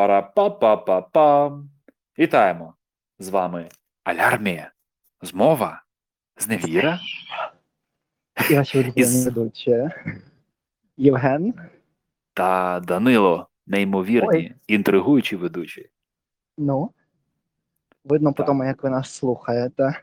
Пара-па-па-па-пам. Вітаємо! З вами Алярмія, Змова, Зневіра. І ваші улюблені ведучі. Євген. та Данило, неймовірні, Ой. інтригуючі ведучі. Ну. Видно по тому, як ви нас слухаєте.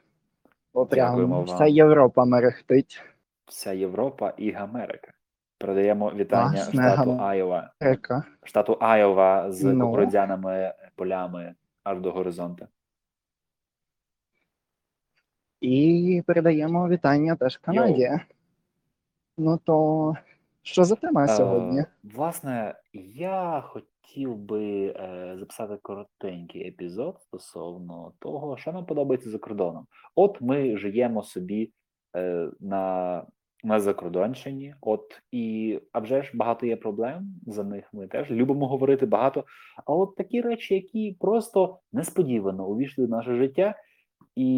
Бо Дякуємо прям вся Європа мерехтить. Вся Європа і Америка. Передаємо вітання Власне, штату Айова, Река. штату Айова з Ну. кукурудзяними полями аж до горизонту. І передаємо вітання теж Канаді. Ну то що за тема сьогодні? Е, власне, я хотів би е, записати коротенький епізод стосовно того, що нам подобається за кордоном. От ми живемо собі е, на, на закордонщині, от і а вже ж багато є проблем. За них ми теж любимо говорити багато. А от такі речі, які просто несподівано увійшли в наше життя, і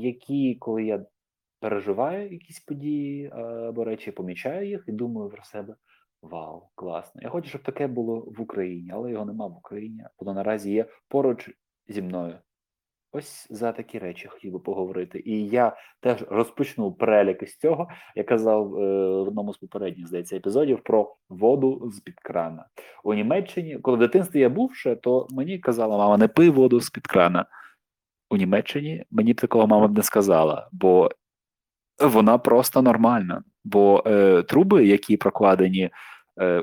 які, коли я переживаю якісь події е, або речі, помічаю їх і думаю про себе: вау, класно! Я хочу, щоб таке було в Україні, але його нема в Україні. Воно наразі є поруч зі мною. Ось за такі речі хотів би поговорити. І я теж розпочну перелік із цього. Я казав е, в одному з попередніх здається епізодів про воду з під крана. У Німеччині, коли в дитинстві я був ще, то мені казала мама, не пий воду з під крана. У Німеччині мені б такого мама б не сказала, бо вона просто нормальна. Бо е, труби, які прокладені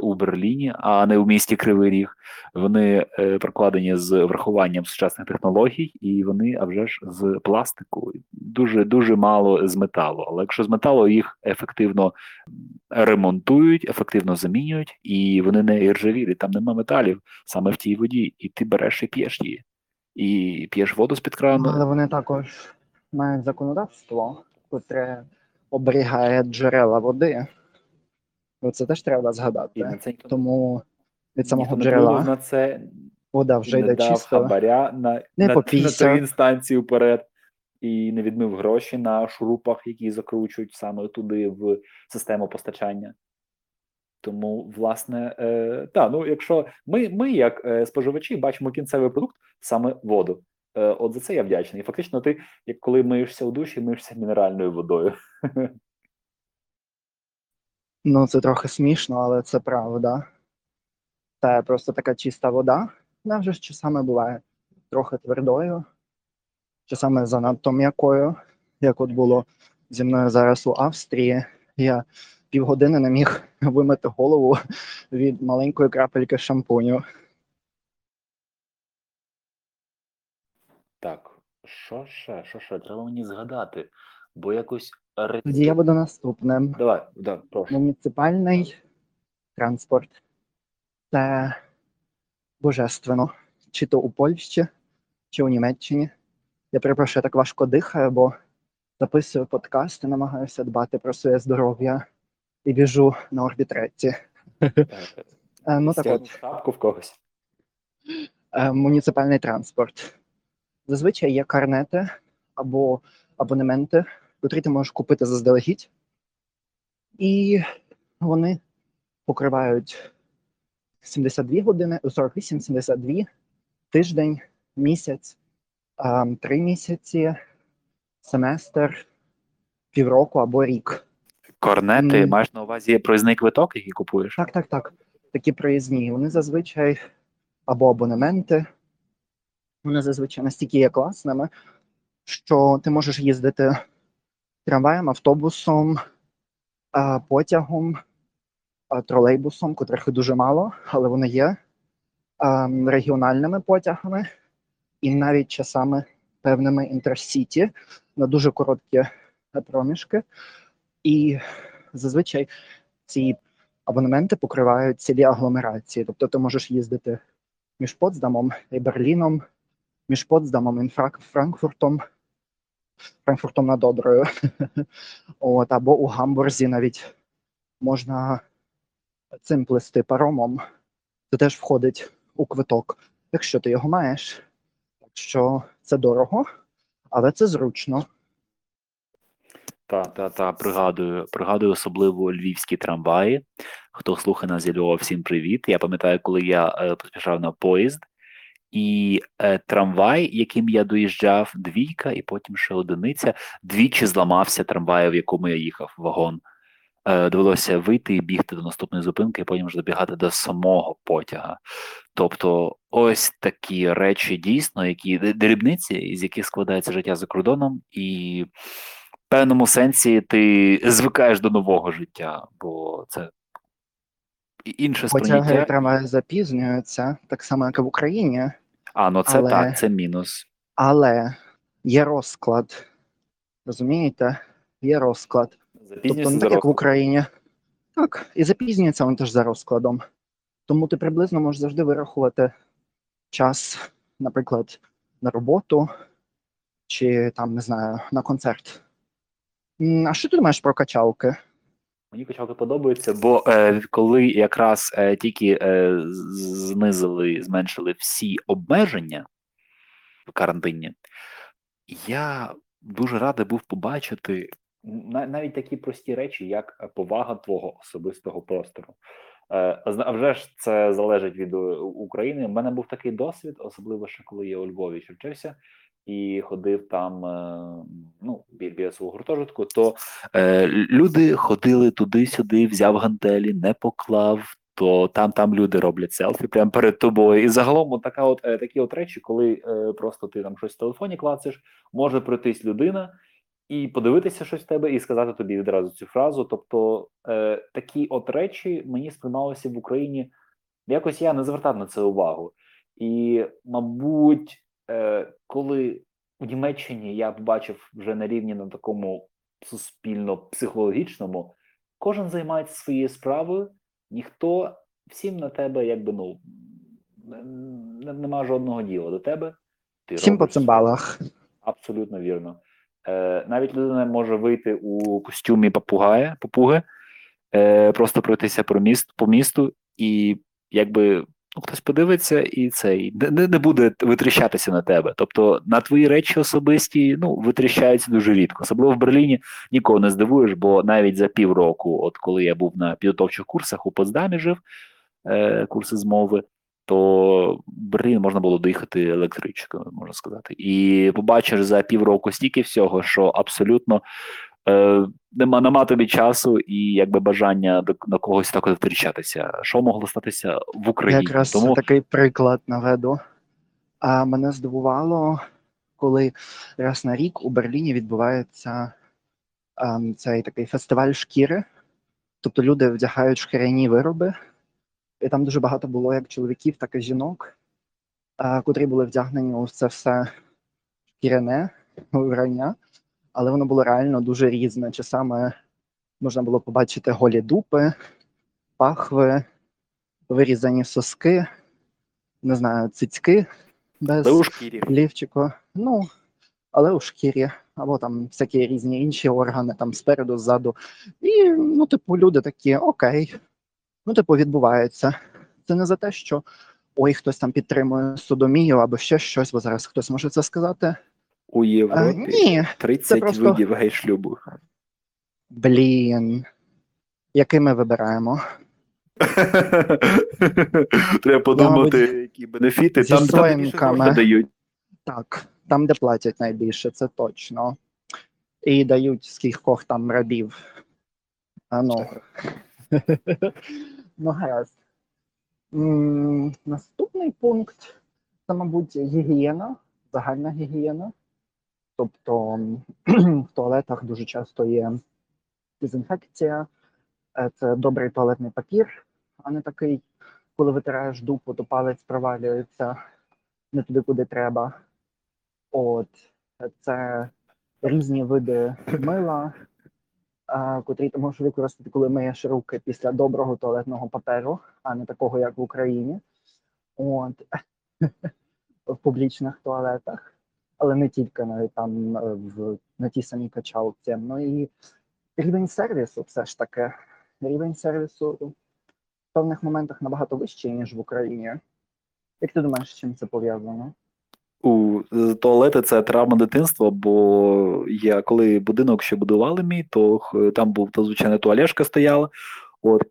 у Берліні, а не у місті Кривий Ріг, вони е, прокладені з врахуванням сучасних технологій, і вони, а вже ж, з пластику. Дуже дуже мало з металу. Але якщо з металу їх ефективно ремонтують, ефективно замінюють, і вони не іржавілі, там нема металів саме в тій воді, і ти береш і п'єш її. І п'єш воду з-під крану. Але вони також мають законодавство, котре оберігає джерела води. Ну, Це теж треба І згадати. на це ніхто, Тому від самого ніхто не джерела на це вода вже не йде дав чисто. хабаря на, Не на, на попійся. три інстанції вперед і не відмив гроші на шурупах, які закручують саме туди в систему постачання. Тому, власне, е, та, ну, якщо ми, ми як е, споживачі, бачимо кінцевий продукт, саме воду. Е, от за це я вдячний. І фактично, ти, як коли миєшся у душі, миєшся мінеральною водою. Ну, це трохи смішно, але це правда. Це просто така чиста вода. Вона вже ж часами буває трохи твердою, часами занадто м'якою, як от було зі мною зараз у Австрії. Я півгодини не міг вимити голову від маленької крапельки шампуню. Так, що ще? Що ще? Треба мені згадати, бо якось Тоді я буду наступним. Давай, да, прошу. Муніципальний транспорт це божественно. Чи то у Польщі, чи у Німеччині. Я перепрошую, я так важко дихаю, бо записую подкаст і намагаюся дбати про своє здоров'я і біжу на орбітреці. Е, Ну так от, шапку в когось. е, муніципальний транспорт. Зазвичай є карнети або абонементи, котрі ти можеш купити заздалегідь, і вони покривають 72 години, 48, 72, тиждень, місяць, три місяці, семестр, півроку або рік. Корнети, М. маєш на увазі проїзний квиток, який купуєш? Так, так, так. Такі проїзні. Вони зазвичай або абонементи. Вони зазвичай настільки є класними, що ти можеш їздити трамваєм, автобусом, потягом, тролейбусом, котрих дуже мало, але вони є, регіональними потягами і навіть часами певними інтерсіті на дуже короткі проміжки. І зазвичай ці абонементи покривають цілі агломерації. Тобто ти можеш їздити між Потсдамом і Берліном, між Потсдамом і Франкфуртом, Франкфуртом над Одрою. От, або у Гамбурзі навіть можна цим плисти паромом. Це теж входить у квиток, якщо ти його маєш. Так що це дорого, але це зручно. Та, та, та, пригадую, пригадую особливо львівські трамваї. Хто слухає нас зі Львова, всім привіт. Я пам'ятаю, коли я е, поспішав на поїзд, і е, трамвай, яким я доїжджав, двійка, і потім ще одиниця. Двічі зламався трамвай, в якому я їхав вагон. Е, довелося вийти і бігти до наступної зупинки, і потім вже добігати до самого потяга. Тобто, ось такі речі дійсно, які дрібниці, з яких складається життя за кордоном, і в певному сенсі ти звикаєш до нового життя, бо це інше Потяги трамваї запізнюються, так само, як і в Україні, А, ну це Але- так, це мінус. але є розклад. Розумієте? Є розклад. Тобто не так, як в. Україні. Так, і запізнюється він теж за розкладом. Тому ти приблизно можеш завжди вирахувати час, наприклад, на роботу чи там, не знаю, на концерт. А що ти думаєш про качалки? Мені качалки подобаються, бо е, коли якраз е, тільки е, знизили, зменшили всі обмеження в карантині, я дуже радий був побачити на- навіть такі прості речі, як повага твого особистого простору. Е, а вже ж це залежить від е, України. У мене був такий досвід, особливо ще коли я у Львові ще вчився і ходив там е, ну, біля свого гуртожитку, то е, люди ходили туди-сюди, взяв гантелі, не поклав. То там там люди роблять селфі прямо перед тобою. І загалом, от така от е, такі от речі, коли е, просто ти там щось в телефоні клацаєш, може прийтись людина і подивитися щось в тебе, і сказати тобі відразу цю фразу. Тобто е, такі от речі мені сприймалися в Україні. Якось я не звертав на це увагу. І, мабуть, е, коли у Німеччині я побачив вже на рівні на такому суспільно-психологічному, кожен займається своєю справою, ніхто всім на тебе, якби ну не- нема жодного діла до тебе. Ти Всім по робиш своє. цимбалах. Абсолютно вірно. Е, навіть людина може вийти у костюмі папугая, папуги, е, просто пройтися по, міст, по місту, і якби ну, хтось подивиться, і цей не, не- буде витріщатися на тебе. Тобто на твої речі особисті ну, витріщаються дуже рідко. Особливо в Берліні нікого не здивуєш, бо навіть за півроку, от коли я був на підготовчих курсах у Потсдамі жив, е, курси з мови, то в Берлін можна було доїхати електричкою, можна сказати. І побачиш за півроку стільки всього, що абсолютно е, нема, нема тобі часу і якби бажання до, на когось так втрічатися. Що могло статися в Україні? якраз Тому такий приклад наведу. А мене здивувало, коли раз на рік у Берліні відбувається ем, цей такий фестиваль шкіри. Тобто люди вдягають шкіряні вироби, і там дуже багато було як чоловіків, так і жінок, е, котрі були вдягнені у це все шкіряне вбрання, але воно було реально дуже різне. Чи саме можна було побачити голі дупи, пахви, вирізані соски, не знаю, цицьки без але у шкірі. лівчику. Ну, але у шкірі, або там всякі різні інші органи, там спереду, ззаду. І, ну, типу, люди такі, окей, ну, типу, відбувається. Це не за те, що ой, хтось там підтримує содомію або ще щось, бо зараз хтось може це сказати. У А, ні, 30 просто- видів гей-шлюбу. блін. Який ми вибираємо? Треба подумати, мабуть, які бенефіти. зі Там, там дають. Так, там, де платять найбільше, це точно. І дають скількох там рабів. А ну. ну, гаразд. М, Наступний пункт це, мабуть, гігієна, загальна гігієна. Тобто в туалетах дуже часто є дезінфекція, Е, це добрий туалетний папір, а не такий, коли витираєш дупу, то палець провалюється не туди, куди треба. От це різні види мила, котрі ти можеш використати, коли миєш руки після доброго туалетного паперу, а не такого, як в Україні. От в публічних туалетах, але не тільки навіть там е, в на тій самій качалці. Ну і рівень сервісу, все ж таки. Рівень сервісу в певних моментах набагато вищий, ніж в Україні. Як ти думаєш, з чим це пов'язано? У туалети це травма дитинства, бо я коли будинок ще будували мій, то там був то звичайно туалешка стояла. От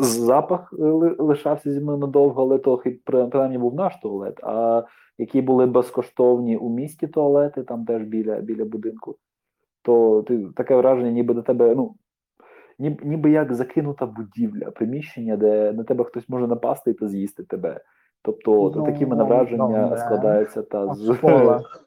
запах лишався зі мною надовго, але то принаймні був наш туалет. А які були безкоштовні у місті туалети, там теж біля біля будинку, то ти таке враження, ніби до тебе, ну ніби, ніби як закинута будівля, приміщення, де на тебе хтось може напасти та з'їсти тебе. Тобто ну, такі мене враження ну, складаються та з в школах.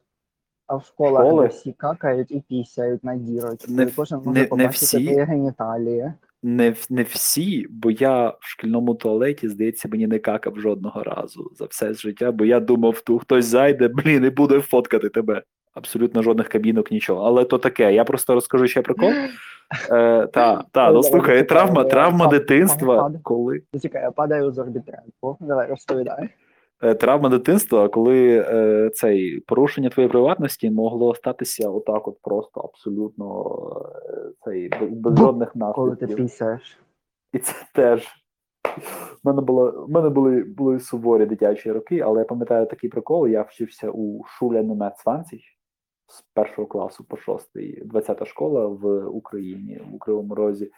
А в школах всі какають і пісяють на дірочку. Не, кожен може не, побачити не всі. геніталії. Не не всі, бо я в шкільному туалеті, здається, мені не какав жодного разу за все життя, бо я думав, ту хтось зайде, блін, і буде фоткати тебе. Абсолютно жодних кабінок, нічого. Але то таке. Я просто розкажу ще прикол. Е, Та, та, ну слухай, травма травма дитинства. коли... Чекай, я падаю з орбітренку. Давай розповідай. Е, травма дитинства, коли е, цей порушення твоєї приватності могло статися отак, от просто абсолютно е, цей без жодних наслідків. Коли ти пісяєш. І це теж. У мене було, в мене були були суворі дитячі роки, але я пам'ятаю такий прикол. Я вчився у Шуля 20 з першого класу по шостий, 20-та школа в Україні, в Кривому Розі.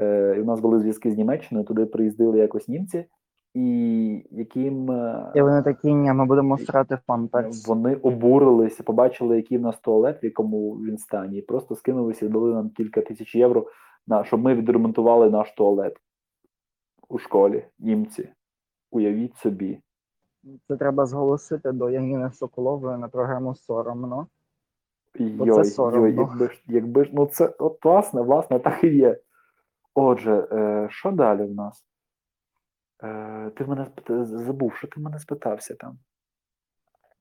Е, І у нас були зв'язки з Німеччиною, туди приїздили якось німці і яким е, І вони такі, ні, ми будемо срати в памперс. Вони обурилися, побачили, який в нас туалет, в якому він стані, і просто скинулися і дали нам кілька тисяч євро, на щоб ми відремонтували наш туалет у школі. Німці. Уявіть собі. Це треба зголосити до Яніни Соколової на програму соромно. Йой, це соромно. Йой, якби ж, якби ж, ну це от власне, власне, так і є. Отже, е, що далі в нас? Е, Ти мене забув, що ти мене спитався там?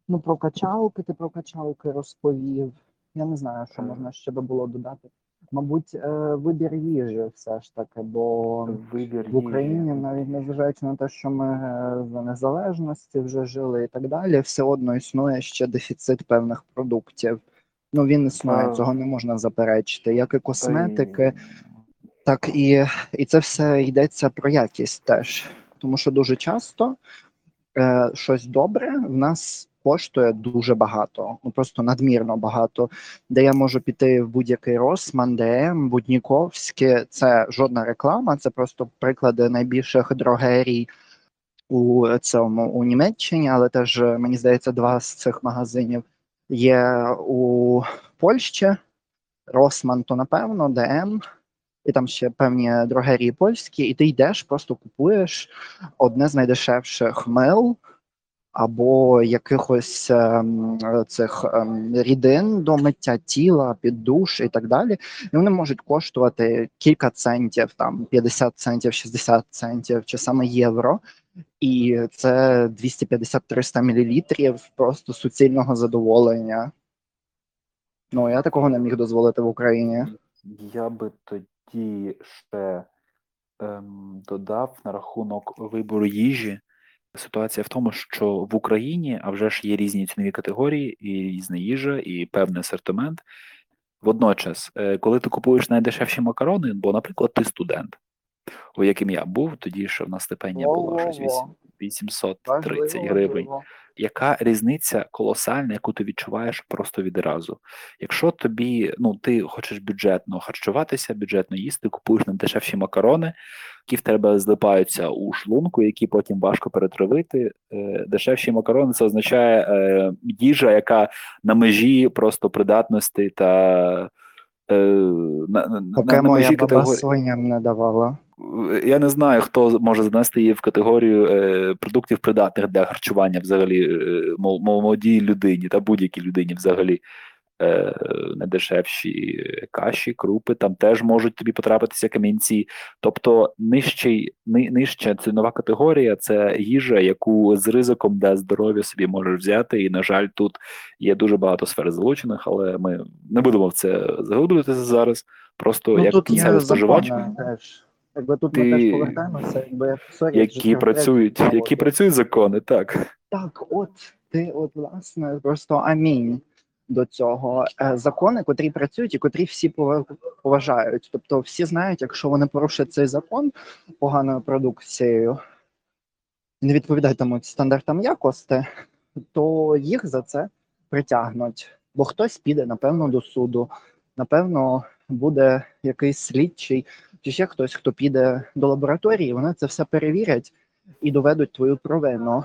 Ну, про качалки, ти про качалки розповів. Я не знаю, що можна ще би було додати. Мабуть, е, вибір їжі все ж таки, бо вибір в Україні, їжі. навіть незважаючи на те, що ми е, за незалежності вже жили і так далі, все одно існує ще дефіцит певних продуктів. Ну він існує, а... цього не можна заперечити. Як і косметики, так і, і це все йдеться про якість теж тому що дуже часто е, щось добре в нас коштує дуже багато, ну просто надмірно багато. Де я можу піти в будь-який Росман, ДМ, Будніковське, це жодна реклама, це просто приклади найбільших дрогерій у цьому у Німеччині, але теж мені здається, два з цих магазинів є у Польщі. Росман, то напевно, ДМ і там ще певні дрогерії польські, і ти йдеш, просто купуєш одне з найдешевших мил або якихось ем, цих ем, рідин до миття тіла, під душ і так далі. І вони можуть коштувати кілька центів, там 50 центів, 60 центів чи саме євро. І це 250-300 мл просто суцільного задоволення. Ну я такого не міг дозволити в Україні. Я би тоді тоді ще ем, додав на рахунок вибору їжі. Ситуація в тому, що в Україні а вже ж є різні цінові категорії, і різна їжа, і певний асортимент. Водночас, е, коли ти купуєш найдешевші макарони, бо, наприклад, ти студент, у яким я був, тоді що в нас стипендія була щось 830 гривень яка різниця колосальна, яку ти відчуваєш просто відразу. Якщо тобі ну ти хочеш бюджетно харчуватися, бюджетно їсти, купуєш на дешевші макарони, які в тебе злипаються у шлунку, які потім важко перетравити. Е, дешевші макарони це означає е, їжа, яка на межі просто придатності та е, на, на, на, на межі категорії. не давала я не знаю, хто може занести її в категорію е, продуктів придатних для харчування взагалі е, молодій людині та будь-якій людині взагалі. Е, недешевші каші, крупи, там теж можуть тобі потрапитися камінці. Тобто нижчий, ни, нижча цінова категорія це їжа, яку з ризиком для здоров'я собі можеш взяти. І, на жаль, тут є дуже багато сфер залучених, але ми не будемо в це заглиблюватися зараз. Просто ну, як кінцевий споживач. Теж. Якби тут ми теж повертаємося, якби sorry, які працюють, які працюють закони, так. Так, от ти, от власне, просто амінь до цього. Е, закони, котрі працюють і котрі всі поважають. Тобто всі знають, якщо вони порушать цей закон поганою продукцією, не відповідатимуть стандартам якості, то їх за це притягнуть. Бо хтось піде, напевно, до суду, напевно, буде якийсь слідчий чи ще хтось, хто піде до лабораторії, вони це все перевірять і доведуть твою провину.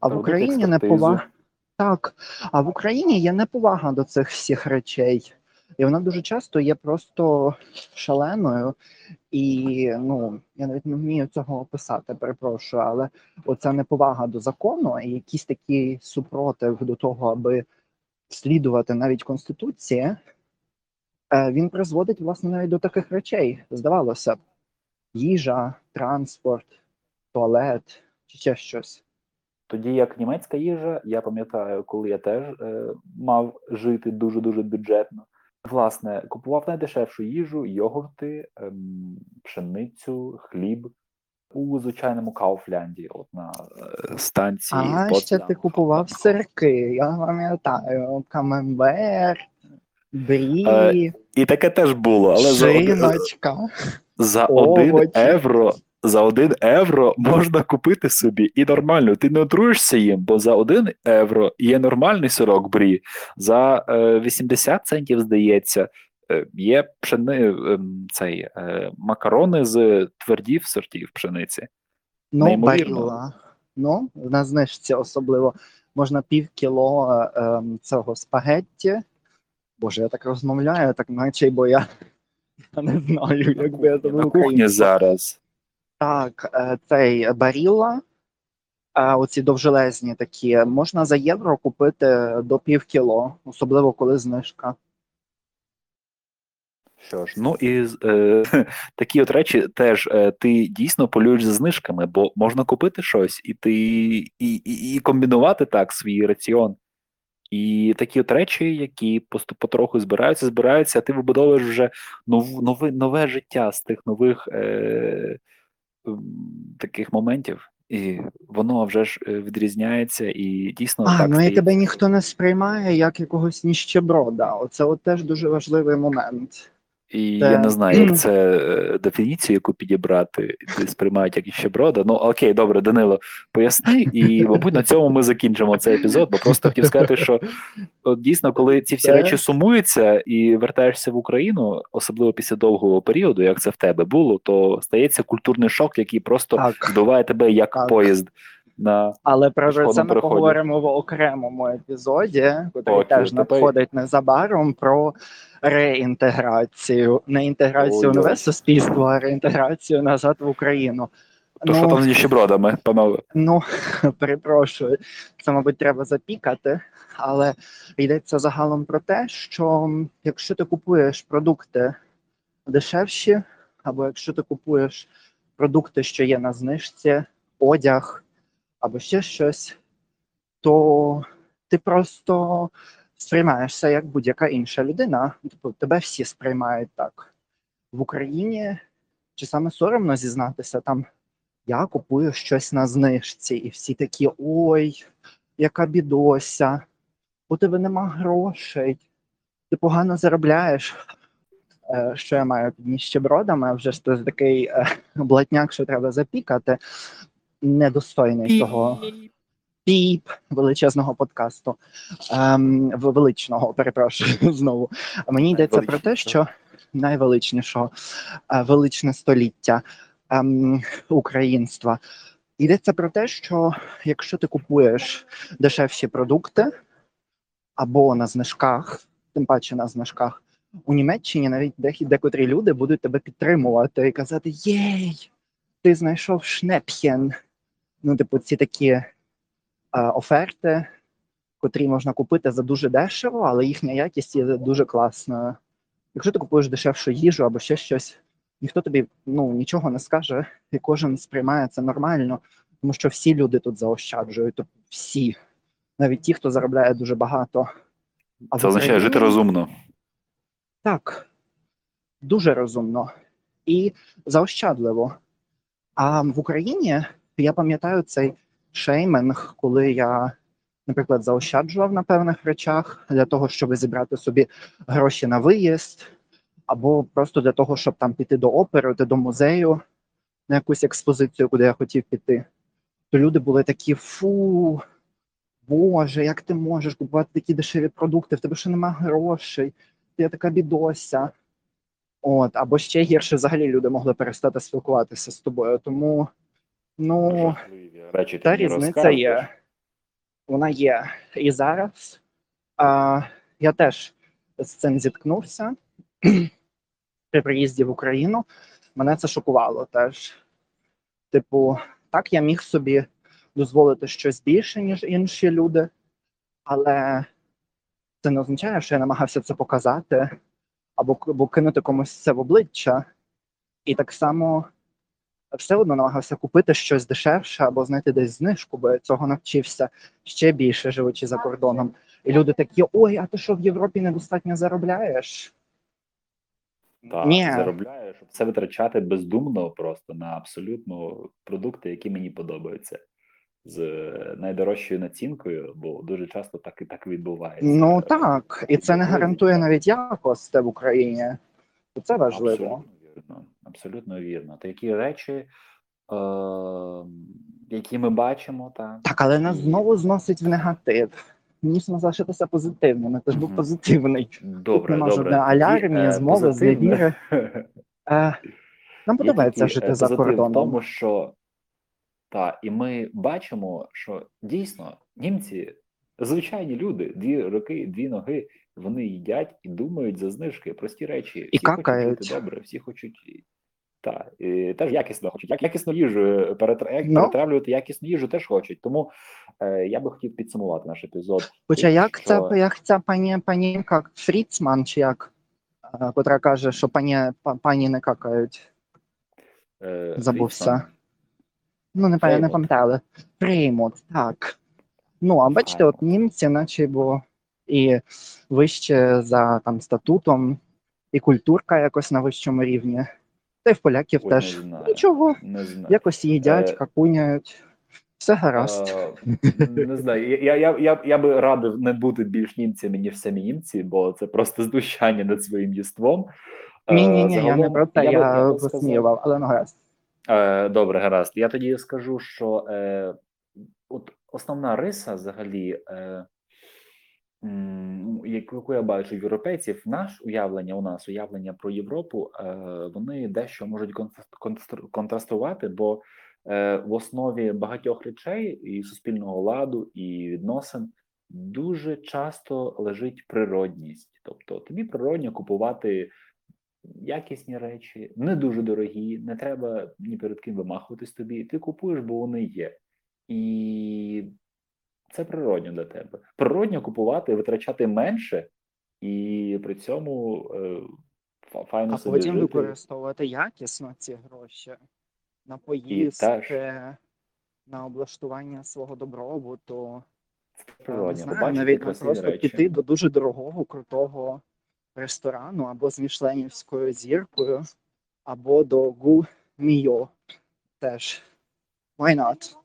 А в Україні не повага. Так, а в Україні є неповага до цих всіх речей. І вона дуже часто є просто шаленою. І ну, я навіть не вмію цього описати, перепрошую, але оця неповага до закону і якийсь такий супротив до того, аби слідувати навіть Конституції, він призводить, власне, навіть до таких речей. Здавалося б, їжа, транспорт, туалет чи ще щось. Тоді як німецька їжа, я пам'ятаю, коли я теж е, мав жити дуже дуже бюджетно. Власне, купував найдешевшу їжу, йогурти, ем, пшеницю, хліб у звичайному Кауфлянді, от на е, станції. А ще ти купував сирки, я пам'ятаю, камембер, брі, І таке теж було, але за, один- шиночка. за один овочі. євро. За один євро можна купити собі і нормально. Ти не отруєшся їм, бо за один євро є нормальний сирок брі. За е, 80 центів, здається, е, є пшени, ем, цей, е, макарони з твердів сортів пшениці. Ну, баріла. Ну, на знижці особливо. Можна пів кіло е, ем, цього спагетті. Боже, я так розмовляю, так наче, бо я, я не знаю, як би я На забув кухні зараз. Так, е, цей баріла, оці довжелезні такі, можна за євро купити до пів кіло, особливо коли знижка. Що ж, ну і е, такі от речі теж е, ти дійсно полюєш за знижками, бо можна купити щось, і ти і, і, і комбінувати так свій раціон. І такі от речі, які потроху збираються, збираються, а ти вибудовуєш вже нов, нове, нове життя з тих нових е, таких моментів, і воно вже ж е, відрізняється і дійсно А, так ну і тебе ніхто не сприймає як якогось ніщеброда. Оце от теж дуже важливий момент. І Та- я не знаю, як це е, дефініцію, яку підібрати, сприймають як іщеброда. Ну окей, добре, Данило, поясни, і мабуть на цьому ми закінчимо цей епізод, бо просто хотів сказати, що от, дійсно, коли ці всі Це- речі сумуються і вертаєшся в Україну, особливо після довгого періоду, як це в тебе було, то стається культурний шок, який просто Так. збиває тебе як Так. поїзд на Але про це ми переході. поговоримо в окремому епізоді, який теж тепер- надходить незабаром про реінтеграцію. Не інтеграцію нове суспільство, а реінтеграцію назад в Україну. то що там з іщебродами, панове. Ну, перепрошую, це, мабуть, треба запікати, але йдеться загалом про те, що якщо ти купуєш продукти дешевші, або якщо ти купуєш продукти, що є на знижці, одяг або ще щось, то ти просто сприймаєшся як будь-яка інша людина. Тобто тебе всі сприймають так. В Україні чи саме соромно зізнатися там я купую щось на знижці, і всі такі: ой, яка бідося, у тебе нема грошей, ти погано заробляєш. Е, Що я маю під ніщебродами, вже ж це такий е, блатняк, що треба запікати, недостойний того піп величезного подкасту. Ем, величного, перепрошую знову. А мені йдеться про те, що найвеличнішого е, величне століття ем, українства. Йдеться про те, що якщо ти купуєш дешевші продукти або на знижках, тим паче на знижках, у Німеччині навіть декотрі люди будуть тебе підтримувати і казати: Єй, ти знайшов шнепхен. Ну, типу, ці такі е, оферти, котрі можна купити за дуже дешево, але їхня якість є дуже класною. Якщо ти купуєш дешевшу їжу або ще щось, ніхто тобі ну, нічого не скаже, і кожен сприймає це нормально, тому що всі люди тут заощаджують, тобто всі, навіть ті, хто заробляє дуже багато. А Це означає жити розумно. Так, дуже розумно і заощадливо. А в Україні я пам'ятаю цей шейминг, коли я, наприклад, заощаджував на певних речах для того, щоб зібрати собі гроші на виїзд, або просто для того, щоб там піти до опери, до музею на якусь експозицію, куди я хотів піти. То люди були такі: фу, Боже, як ти можеш купувати такі дешеві продукти? В тебе ще нема грошей, ти така бідося. От, або ще гірше, взагалі люди могли перестати спілкуватися з тобою. Тому ну речі та різниця є. Вона є. І зараз а, я теж з цим зіткнувся при приїзді в Україну. Мене це шокувало теж. Типу, так я міг собі дозволити щось більше, ніж інші люди, але це не означає, що я намагався це показати або, або кинути комусь це в обличчя. І так само все одно намагався купити щось дешевше або знайти десь знижку, бо я цього навчився ще більше, живучи за кордоном. І люди такі: ой, а ти що в Європі недостатньо заробляєш? Так, Ні. заробляю, щоб це витрачати бездумно просто на абсолютно продукти, які мені подобаються. З е, найдорожчою націнкою, бо дуже часто так і так відбувається. Ну так, і це не гарантує навіть якості в Україні. Це важливо. Абсолютно вірно. Абсолютно вірно. Такі речі, е, які ми бачимо, так. Так, але нас знову зносить в негатив. Мусимо залишитися позитивними. Ти ж був позитивний. Добре, нема добре. алярмії, е, змови, зневіри. Е, нам подобається жити е, за позитив в тому, що та, і ми бачимо, що дійсно німці звичайні люди, дві руки, дві ноги, вони їдять і думають за знижки, прості речі. І всі хочуть жити добре, всі хочуть. Так, і теж якісно хочуть. Як якісну їжу е. Ну. перетравлювати якісну їжу теж хочуть. Тому е, я би хотів підсумувати наш епізод. Хоча як що- ця, як ця пані, пані як Фріцман, чи як, котра каже, що пані, пані не какають. е, Забувся. Фрідсон, Ну, не пам'ятаю, не Фреймут. пам'ятаю, так. Ну, а бачите, от німці, наче бо і вище за там статутом, і культурка якось на вищому рівні. Та й в поляків Ой, теж не знаю. нічого, Не знаю. якось їдять, Е, какуняють. Все гаразд. Е, Не знаю. Я, я, я, я би радив не бути більш німцями, ніж самі німці, бо це просто знущання над своїм єством. Е, Ні, ні, ні, я не про те, я би висміював, але ну гаразд. Е, Добре, гаразд. Я тоді скажу, що е, от основна риса взагалі, е, яку я бачу європейців, наш уявлення, у нас уявлення про Європу, е, вони дещо можуть контраст- контраст- контрастувати, бо е, в основі багатьох речей і суспільного ладу, і відносин дуже часто лежить природність. Тобто тобі природньо купувати якісні речі, не дуже дорогі, не треба ні перед ким вимахуватись тобі. Ти купуєш, бо вони є. І це природньо для тебе. Природньо купувати, витрачати менше, і при цьому е, файно А собі потім жити. використовувати якісно ці гроші на поїздки, на облаштування свого добробуту. Е, Не знаю, Побачити навіть просто речі. піти до дуже дорогого, крутого ресторану або з мішленівською зіркою, або до Гу Міо. Теж. Why not?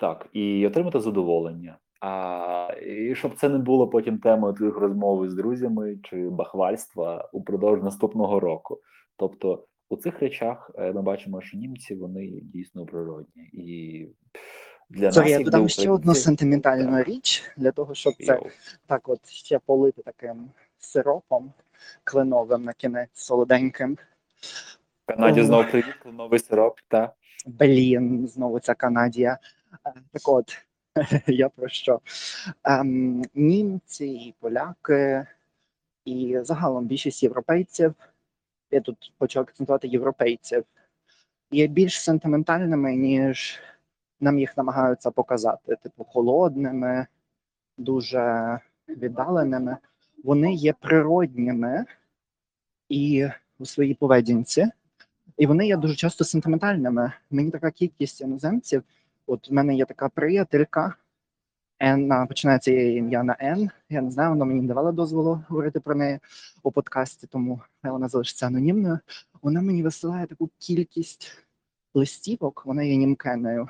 Так, і отримати задоволення. А і щоб це не було потім темою твоїх розмов з друзями чи бахвальства упродовж наступного року. Тобто у цих речах е, ми бачимо, що німці вони дійсно природні. І для Сорі, нас, я додам ще одну українців, сентиментальну так. річ для того, щоб це так от ще полити таким сиропом кленовим на кінець солоденьким. в Канаді знову привіт, новий сироп. Та Блін, знову ця Канадія. Так от, я про що? Ем, німці і поляки, і загалом більшість європейців, я тут хочу акцентувати європейців, є більш сентиментальними, ніж нам їх намагаються показати, типу холодними, дуже віддаленими. Вони є природніми і у своїй поведінці. І вони є дуже часто сентиментальними. Мені така кількість іноземців. От в мене є така приятелька, Н, починається її ім'я на Н. Я не знаю, вона мені не давала дозволу говорити про неї у подкасті, тому вона залишиться анонімною. Вона мені висилає таку кількість листівок, вона є німкеною.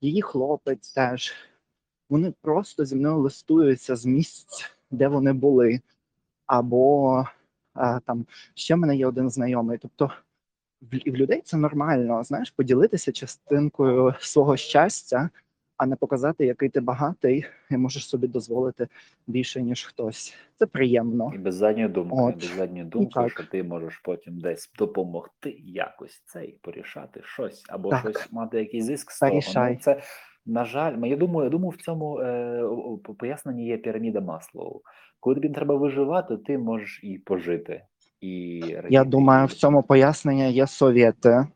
Її хлопець теж. Вони просто зі мною листуються з місць, де вони були. Або а, там ще в мене є один знайомий. Тобто в, в людей це нормально, знаєш, поділитися частинкою свого щастя, а не показати, який ти багатий і можеш собі дозволити більше, ніж хтось. Це приємно. І без задньої думки, От. без задньої думки, так. що ти можеш потім десь допомогти якось цей порішати щось, або Так. щось мати якийсь зиск з того. Ну, це, на жаль, я думаю, я думаю, в цьому е, поясненні є піраміда Маслоу. Коли тобі треба виживати, ти можеш і пожити. І Я думаю, в цьому пояснення є совєти.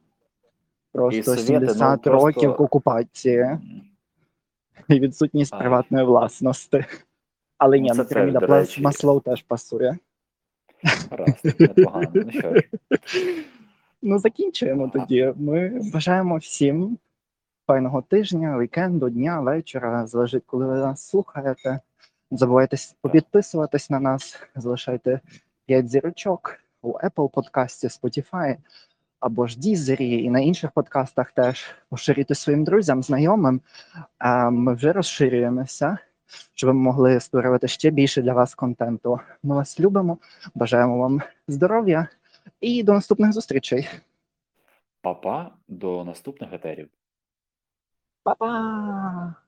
Просто совєти, ну, 70 просто- років окупації і відсутність Ай. приватної власності. Але Ну, ні, теж, піраміда речі. Маслоу теж пасує. Непогано. Ну що ж, Ну, закінчуємо Ага. тоді. Ми бажаємо всім файного тижня, вікенду, дня, вечора. Залежить, коли ви нас слухаєте. Не забувайте підписуватись на нас, залишайте 5 зірочок у Apple подкасті, Spotify або ж Дізері і на інших подкастах теж поширюйте своїм друзям, знайомим. Ми вже розширюємося, щоб ви могли створювати ще більше для вас контенту. Ми вас любимо, бажаємо вам здоров'я і до наступних зустрічей. папа, до наступних етерів. Па-па!